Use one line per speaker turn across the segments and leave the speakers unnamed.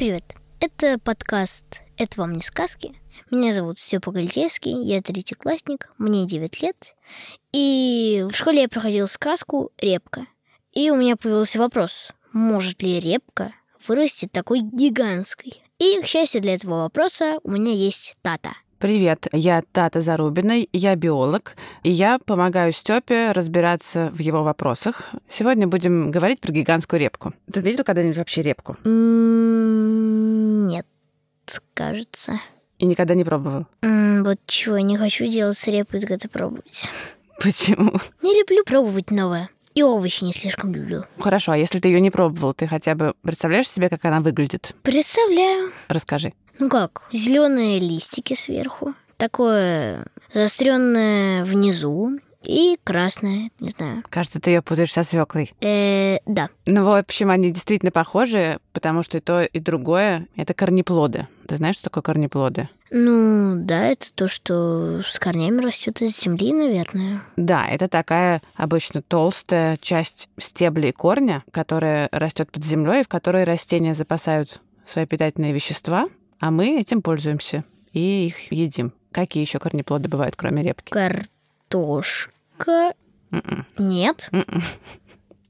Привет! Это подкаст «Это вам не сказки». Меня зовут Степа Гальтейский, я третий классник, мне 9 лет. И в школе я проходил сказку «Репка». И у меня появился вопрос, может ли репка вырасти такой гигантской? И, к счастью для этого вопроса, у меня есть Тата.
Привет, я Тата Зарубина, я биолог, и я помогаю Степе разбираться в его вопросах. Сегодня будем говорить про гигантскую репку. Ты видел когда-нибудь вообще репку?
Нет, кажется.
И никогда не пробовал?
Вот чего, я не хочу делать с репой, когда пробовать.
Почему?
Не люблю пробовать новое. И овощи не слишком люблю.
Хорошо, а если ты ее не пробовал, ты хотя бы представляешь себе, как она выглядит?
Представляю.
Расскажи.
Ну как, зеленые листики сверху, такое заостренное внизу и красное, не знаю.
Кажется, ты ее путаешь со свеклой.
Э, да.
Ну, в общем, они действительно похожи, потому что и то, и другое — это корнеплоды. Ты знаешь, что такое корнеплоды?
Ну, да, это то, что с корнями растет из земли, наверное.
Да, это такая обычно толстая часть стебля и корня, которая растет под землей, в которой растения запасают свои питательные вещества, а мы этим пользуемся и их едим. Какие еще корнеплоды бывают, кроме репки?
Картошка.
М-м.
Нет.
М-м.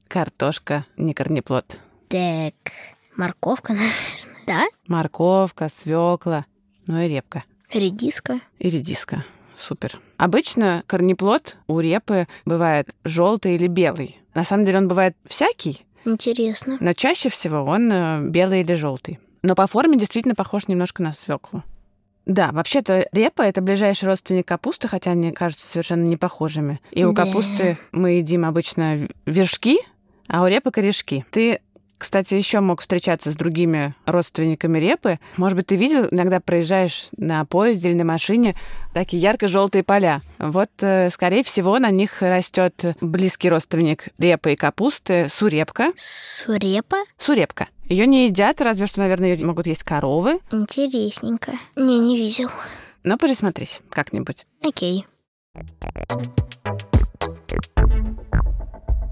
Картошка не корнеплод.
Так, морковка, наверное. Да?
Морковка, свекла, ну и репка.
Редиска.
И редиска. Супер. Обычно корнеплод у репы бывает желтый или белый. На самом деле он бывает всякий,
Интересно.
но чаще всего он э, белый или желтый. Но по форме действительно похож немножко на свеклу. Да, вообще-то репа это ближайший родственник капусты, хотя они кажутся совершенно не похожими. И у капусты мы едим обычно вершки, а у репы корешки. Ты, кстати, еще мог встречаться с другими родственниками репы. Может быть, ты видел, иногда проезжаешь на поезде или на машине такие ярко-желтые поля. Вот, э, скорее всего, на них растет близкий родственник репы и капусты сурепка.
Сурепа?
Сурепка. Ее не едят, разве что, наверное, ее могут есть коровы.
Интересненько. Не, не видел.
Но присмотрись как-нибудь.
Окей.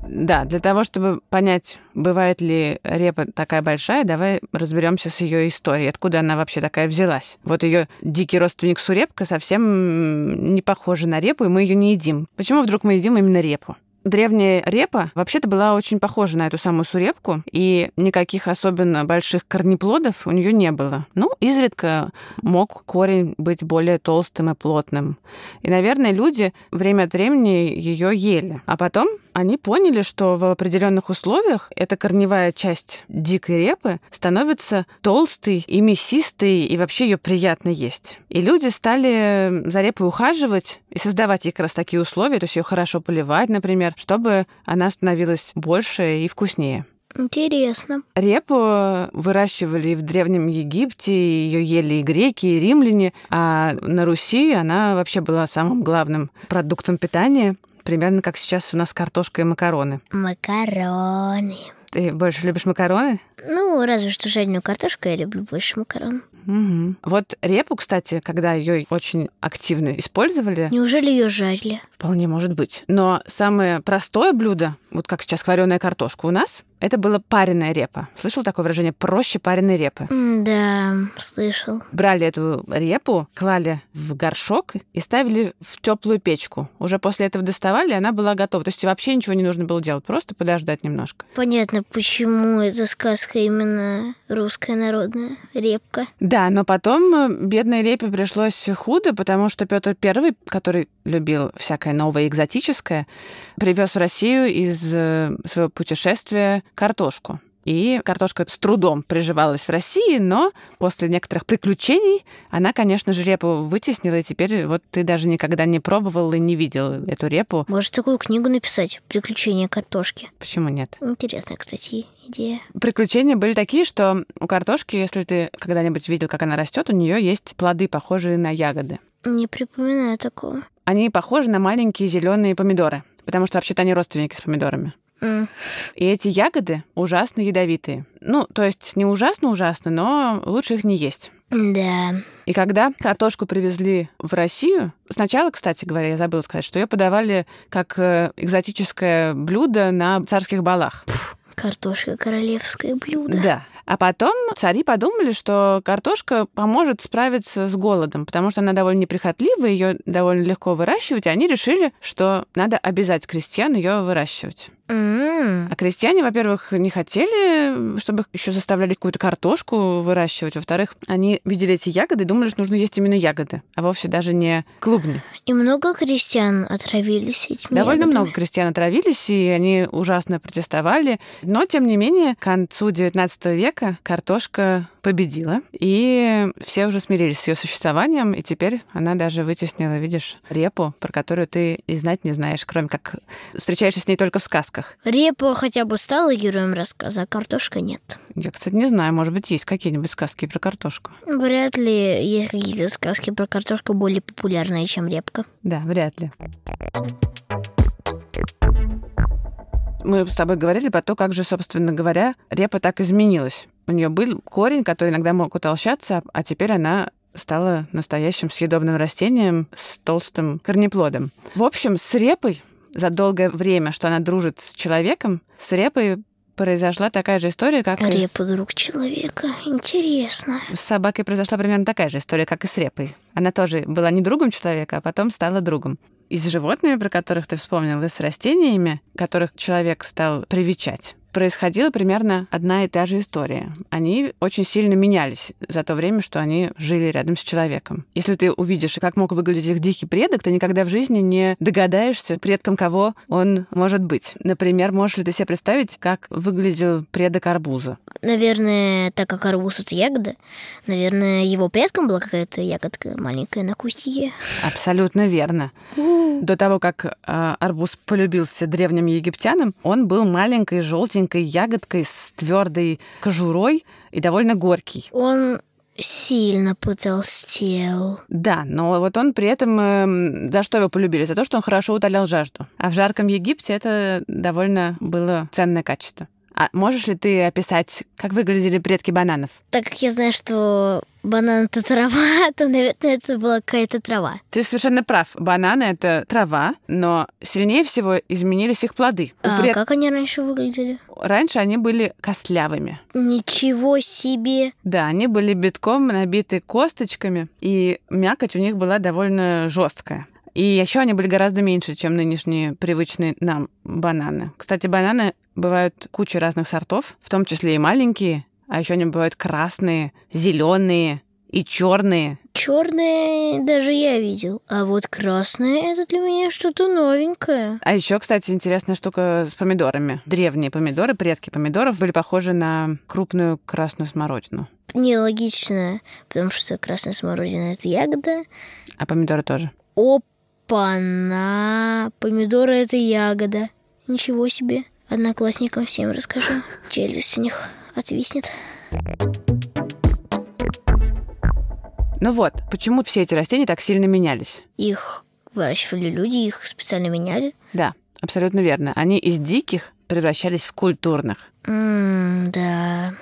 Да, для того, чтобы понять, бывает ли репа такая большая, давай разберемся с ее историей, откуда она вообще такая взялась. Вот ее дикий родственник сурепка совсем не похожа на репу, и мы ее не едим. Почему вдруг мы едим именно репу? Древняя репа вообще-то была очень похожа на эту самую сурепку, и никаких особенно больших корнеплодов у нее не было. Ну, изредка мог корень быть более толстым и плотным. И, наверное, люди время от времени ее ели. А потом они поняли, что в определенных условиях эта корневая часть дикой репы становится толстой и мясистой, и вообще ее приятно есть. И люди стали за репой ухаживать и создавать ей как раз такие условия, то есть ее хорошо поливать, например, чтобы она становилась больше и вкуснее.
Интересно.
Репу выращивали в Древнем Египте, ее ели и греки, и римляне, а на Руси она вообще была самым главным продуктом питания, примерно как сейчас у нас картошка и макароны.
Макароны.
Ты больше любишь макароны?
Ну, разве что жареную картошку я люблю больше макарон.
Мгм. Вот репу, кстати, когда ее очень активно использовали,
Неужели ее жарили?
вполне может быть. Но самое простое блюдо, вот как сейчас вареная картошка у нас, это была пареная репа. Слышал такое выражение «проще пареной репы»?
Да, слышал.
брали эту репу, клали в горшок и ставили в теплую печку. Уже после этого доставали, и она была готова. То есть вообще ничего не нужно было делать, просто подождать немножко.
Понятно, почему эта сказка именно русская народная репка.
Да, но потом э, бедной репе пришлось худо, потому что Петр I, который любил всякое новое экзотическое, привез в Россию из э, своего путешествия картошку. И картошка с трудом приживалась в России, но после некоторых приключений она, конечно же, репу вытеснила, и теперь вот ты даже никогда не пробовал и не видел эту репу.
Может, такую книгу написать «Приключения картошки».
Почему нет?
Интересная, кстати, идея.
Приключения были такие, что у картошки, если ты когда-нибудь видел, как она растет, у нее есть плоды, похожие на ягоды.
Не припоминаю такого.
Они похожи на маленькие зеленые помидоры, потому что вообще-то они родственники с помидорами. И эти ягоды ужасно ядовитые. Ну, то есть не ужасно-ужасно, но лучше их не есть.
Да.
И когда картошку привезли в Россию, сначала, кстати говоря, я забыла сказать, что ее подавали как э, экзотическое блюдо на царских балах.
Картошка королевское блюдо.
Да. А потом цари подумали, что картошка поможет справиться с голодом, потому что она довольно неприхотлива, ее довольно легко выращивать, и они решили, что надо обязать крестьян ее выращивать. А крестьяне, во-первых, не хотели, чтобы их еще заставляли какую-то картошку выращивать. Во-вторых, они видели эти ягоды и думали, что нужно есть именно ягоды, а вовсе даже не клубни.
И много крестьян отравились этими
Довольно
ягодами?
много крестьян отравились, и они ужасно протестовали. Но, тем не менее, к концу XIX века картошка победила, и все уже смирились с ее существованием, и теперь она даже вытеснила, видишь, репу, про которую ты и знать не знаешь, кроме как встречаешься с ней только в сказках.
Репа хотя бы стала героем рассказа, а картошка нет.
Я, кстати, не знаю, может быть, есть какие-нибудь сказки про картошку.
Вряд ли есть какие-то сказки про картошку более популярные, чем репка.
Да, вряд ли. Мы с тобой говорили про то, как же, собственно говоря, репа так изменилась. У нее был корень, который иногда мог утолщаться, а теперь она стала настоящим съедобным растением с толстым корнеплодом. В общем, с репой за долгое время, что она дружит с человеком, с репой произошла такая же история, как и с-
Репа друг человека. Интересно.
с собакой произошла примерно такая же история, как и с репой. Она тоже была не другом человека, а потом стала другом. И с животными, про которых ты вспомнил, и с растениями, которых человек стал привечать, происходила примерно одна и та же история. Они очень сильно менялись за то время, что они жили рядом с человеком. Если ты увидишь, как мог выглядеть их дикий предок, ты никогда в жизни не догадаешься, предком кого он может быть. Например, можешь ли ты себе представить, как выглядел предок арбуза?
Наверное, так как арбуз это ягода, наверное, его предком была какая-то ягодка маленькая на кустике.
Абсолютно верно. До того, как а, арбуз полюбился древним египтянам, он был маленькой желтенькой ягодкой с твердой кожурой и довольно горький.
Он сильно потолстел.
Да, но вот он при этом... эм, за что его полюбили? За то, что он хорошо утолял жажду. А в жарком Египте это довольно было ценное качество. А можешь ли ты описать, как выглядели предки бананов?
Так как я знаю, что банан это трава, то, наверное, это была какая-то трава.
Ты совершенно прав. Бананы — это трава, но сильнее всего изменились их плоды.
А
пред-
как они раньше выглядели?
Раньше они были костлявыми.
Ничего себе!
Да, они были битком набиты косточками, и мякоть у них была довольно жесткая. И еще они были гораздо меньше, чем нынешние привычные нам бананы. Кстати, бананы бывают куча разных сортов, в том числе и маленькие, а еще они бывают красные, зеленые и черные.
Черное даже я видел, а вот красное это для меня что-то новенькое.
А еще, кстати, интересная штука с помидорами. Древние помидоры, предки помидоров были похожи на крупную красную смородину.
Нелогично, потому что красная смородина это ягода.
А помидоры тоже.
Опа-на! Помидоры это ягода. Ничего себе. Одноклассникам всем расскажу. Челюсть у них отвиснет.
Ну вот, почему все эти растения так сильно менялись?
Их выращивали люди, их специально меняли.
Да, абсолютно верно. Они из диких превращались в культурных.
М, да.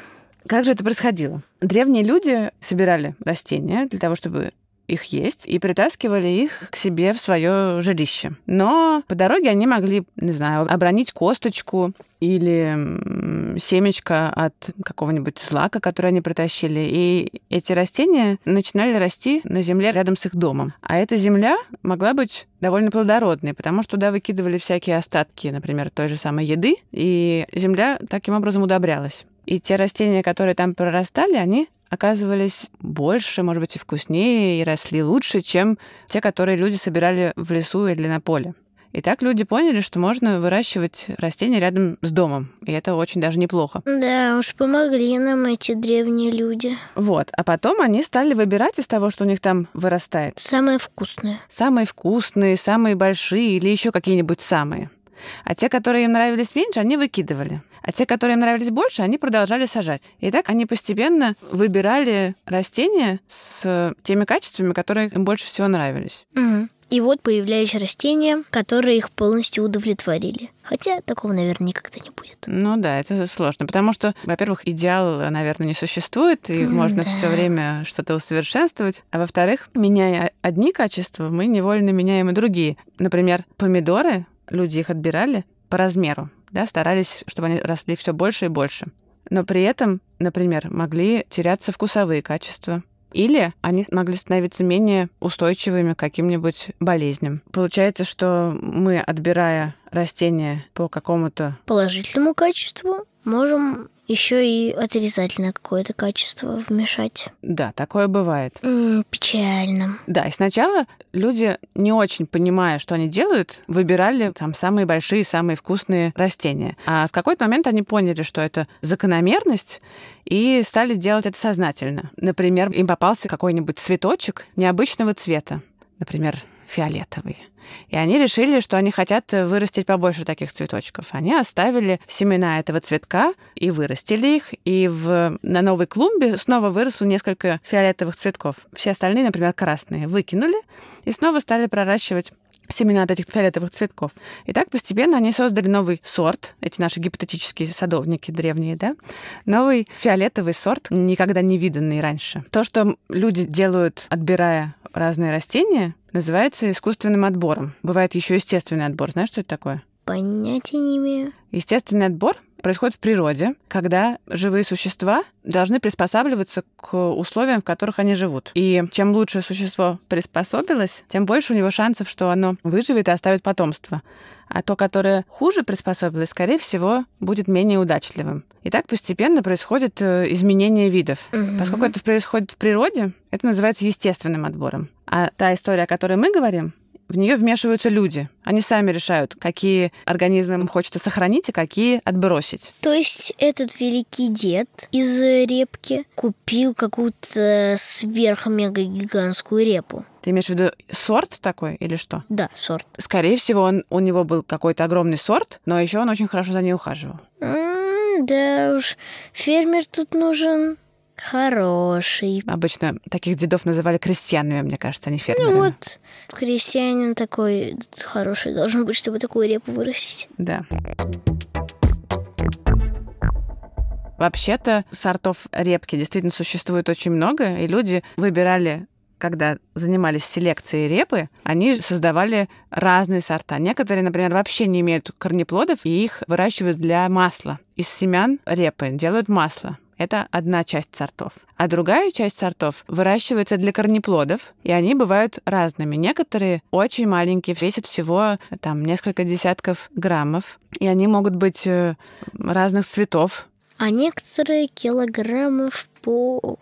Как же это происходило? Древние люди собирали растения для того, чтобы их есть, и притаскивали их к себе в свое жилище. Но по дороге они могли, не знаю, обронить косточку или семечко от какого-нибудь злака, который они притащили. И эти растения начинали расти на земле рядом с их домом. А эта земля могла быть довольно плодородной, потому что туда выкидывали всякие остатки, например, той же самой еды, и земля таким образом удобрялась. И те растения, которые там прорастали, они оказывались больше, может быть, и вкуснее, и росли лучше, чем те, которые люди собирали в лесу или на поле. И так люди поняли, что можно выращивать растения рядом с домом. И это очень даже неплохо.
Да уж, помогли нам эти древние люди.
Вот. А потом они стали выбирать из того, что у них там вырастает.
Самое вкусное.
Самые вкусные, самые большие или еще какие-нибудь самые. А те, которые им нравились меньше, они выкидывали. А те, которые им нравились больше, они продолжали сажать. И так они постепенно выбирали растения с теми качествами, которые им больше всего нравились.
Мгм. И вот появлялись растения, которые их полностью удовлетворили. Хотя такого, наверное, никогда не будет.
Ну да, это сложно, потому что, во-первых, идеал, наверное, не существует, и
М,
можно
да.
все время что-то усовершенствовать. А во-вторых, меняя одни качества, мы невольно меняем и другие. Например, помидоры, люди их отбирали по размеру, да, старались, чтобы они росли все больше и больше. Но при этом, например, могли теряться вкусовые качества. Или они могли становиться менее устойчивыми к каким-нибудь болезням. Получается, что мы, отбирая растения по какому-то
Положительному качеству можем еще и отрицательное какое-то качество вмешать.
Да, такое бывает.
М, печально.
Да, и сначала люди, не очень понимая, что они делают, выбирали там самые большие, самые вкусные растения. А в какой-то момент они поняли, что это закономерность, и стали делать это сознательно. Например, им попался какой-нибудь цветочек необычного цвета, например, фиолетовый. И они решили, что они хотят вырастить побольше таких цветочков. Они оставили семена этого цветка и вырастили их. И в, на новой клумбе снова выросло несколько фиолетовых цветков. Все остальные, например, красные, выкинули и снова стали проращивать семена от этих фиолетовых цветков. И так постепенно они создали новый сорт, эти наши гипотетические садовники древние, да, новый фиолетовый сорт, никогда не виданный раньше. То, что люди делают, отбирая разные растения, называется искусственным отбором. Бывает еще естественный отбор. Знаешь, что это такое?
Понятия не имею.
Естественный отбор происходит в природе, когда живые существа должны приспосабливаться к условиям, в которых они живут. И чем лучше существо приспособилось, тем больше у него шансов, что оно выживет и оставит потомство. А то, которое хуже приспособилось, скорее всего, будет менее удачливым. И так постепенно происходит э, изменение видов.
Мгм.
Поскольку это происходит в природе, это называется естественным отбором. А та история, о которой мы говорим, в нее вмешиваются люди. Они сами решают, какие организмы им хочется сохранить, а какие отбросить.
То есть этот великий дед из репки купил какую-то сверх-мега-гигантскую репу.
Ты имеешь в виду сорт такой или что?
Да, сорт.
Скорее всего, он, у него был какой-то огромный сорт, но еще он очень хорошо за ней ухаживал.
М, да уж, фермер тут нужен хороший.
Обычно таких дедов называли крестьянами, мне кажется, а не фермерами.
Ну вот, крестьянин такой хороший должен быть, чтобы такую репу вырастить.
Да. Вообще-то сортов репки действительно существует очень много, и люди выбирали когда занимались селекцией репы, они создавали разные сорта. Некоторые, например, вообще не имеют корнеплодов, и их выращивают для масла. Из семян репы делают масло. Это одна часть сортов. А другая часть сортов выращивается для корнеплодов, и они бывают разными. Некоторые очень маленькие, весят всего там несколько десятков граммов, и они могут быть э, разных цветов.
А некоторые килограммов по...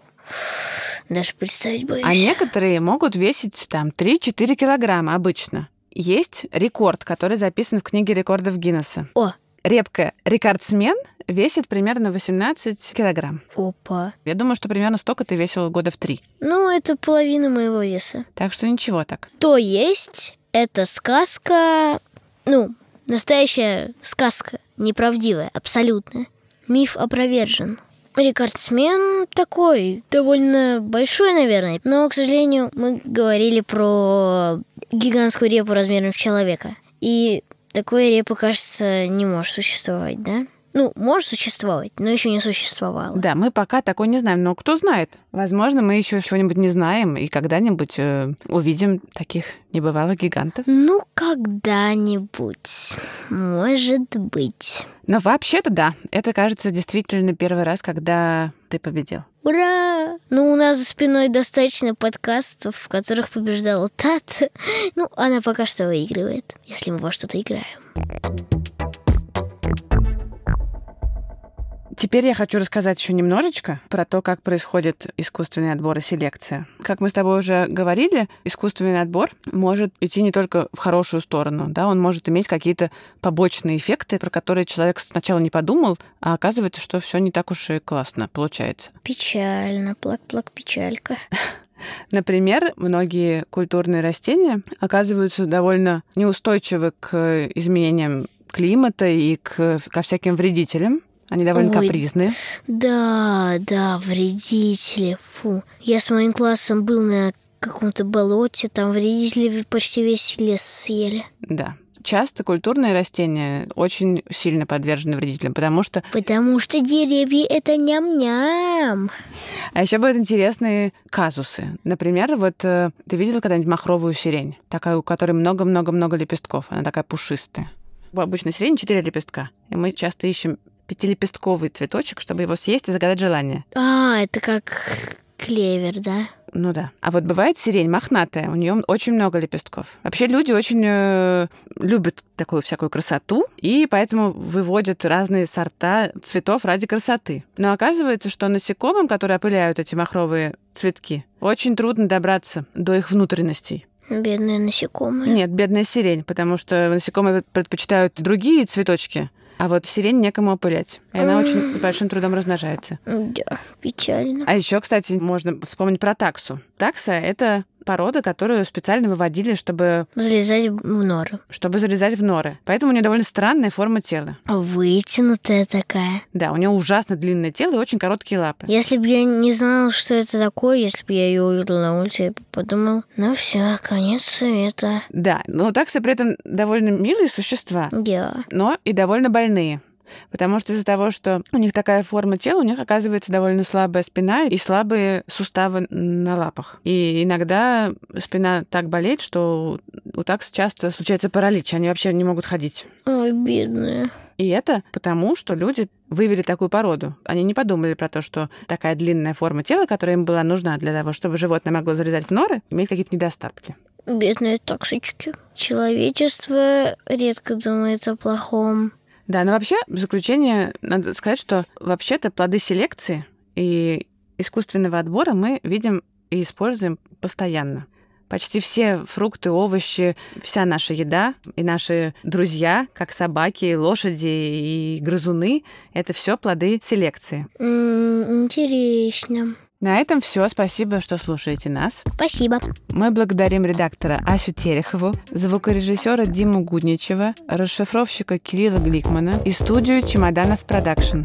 Даже представить боюсь.
А некоторые могут весить там 3-4 килограмма обычно. Есть рекорд, который записан в книге рекордов Гиннесса.
О,
Репка рекордсмен весит примерно 18 килограмм.
опа.
Я думаю, что примерно столько ты весил года в три.
Ну, это половина моего веса.
Так что ничего так.
То есть, это сказка... Ну, настоящая сказка, неправдивая, абсолютная. Миф опровержен. Рекордсмен такой, довольно большой, наверное. Но, к сожалению, мы говорили про гигантскую репу размером в человека. И такой репы, кажется, не может существовать, да? Ну, может существовать, но еще не существовало.
Да, мы пока такой не знаем, но кто знает. Возможно, мы еще чего-нибудь не знаем и когда-нибудь э, увидим таких небывалых гигантов.
Ну, когда-нибудь. Может быть.
Но вообще-то да, это кажется действительно первый раз, когда ты победил.
Ура! Ну, у нас за спиной достаточно подкастов, в которых побеждала Тата. Ну, она пока что выигрывает, если мы во что-то играем.
Теперь я хочу рассказать еще немножечко про то, как происходит искусственный отбор и селекция. Как мы с тобой уже говорили, искусственный отбор может идти не только в хорошую сторону, да, он может иметь какие-то побочные эффекты, про которые человек сначала не подумал, а оказывается, что все не так уж и классно получается.
Печально, плак-плак, печалька.
Например, многие культурные растения оказываются довольно неустойчивы к изменениям климата и к, ко всяким вредителям. Они довольно
Ой,
капризные.
Да, да, вредители, фу. Я с моим классом был на каком-то болоте, там вредители почти весь лес съели.
Да. Часто культурные растения очень сильно подвержены вредителям, потому что...
Потому что деревья — это ням-ням.
А еще бывают интересные казусы. Например, вот э, ты видел когда-нибудь махровую сирень? Такая, у которой много-много-много лепестков. Она такая пушистая. У обычной сирени четыре лепестка. И мы часто ищем пятилепестковый цветочек, чтобы его съесть и загадать желание.
А, это как клевер, да?
Ну да. А вот бывает сирень мохнатая, у нее очень много лепестков. Вообще люди очень э, любят такую всякую красоту, и поэтому выводят разные сорта цветов ради красоты. Но оказывается, что насекомым, которые опыляют эти махровые цветки, очень трудно добраться до их внутренностей.
Бедные насекомые.
Нет, бедная сирень, потому что насекомые предпочитают другие цветочки, а вот сирень некому опылять. И она очень большим трудом размножается.
Да, печально.
А еще, кстати, можно вспомнить про таксу. Такса — это порода, которую специально выводили, чтобы,
Залезать в норы.
чтобы залезать в норы. Поэтому у нее довольно странная форма тела.
Вытянутая такая.
Да, у нее ужасно длинное тело и очень короткие лапы.
Если бы я не знал, что это такое, если бы я ее увидел на улице, я бы подумал, ну все, конец света.
Да, но таксы при этом довольно милые существа,
Да.
но и довольно больные. Потому что из-за того, что у них такая форма тела, у них оказывается довольно слабая спина и слабые суставы на лапах. И иногда спина так болеет, что у такс часто случается паралич, они вообще не могут ходить.
Ой, бедная.
И это потому, что люди вывели такую породу. Они не подумали про то, что такая длинная форма тела, которая им была нужна для того, чтобы животное могло залезать в норы, имеет какие-то недостатки.
Бедные таксочки. Человечество редко думает о плохом.
Да, но вообще, в заключение, надо сказать, что вообще-то плоды селекции и искусственного отбора мы видим и используем постоянно. Почти все фрукты, овощи, вся наша еда и наши друзья, как собаки, лошади и грызуны, это все плоды селекции.
Интересно.
На этом все. Спасибо, что слушаете нас.
Спасибо.
Мы благодарим редактора Асю Терехову, звукорежиссера Диму Гудничева, расшифровщика Кирилла Гликмана и студию Чемоданов Продакшн.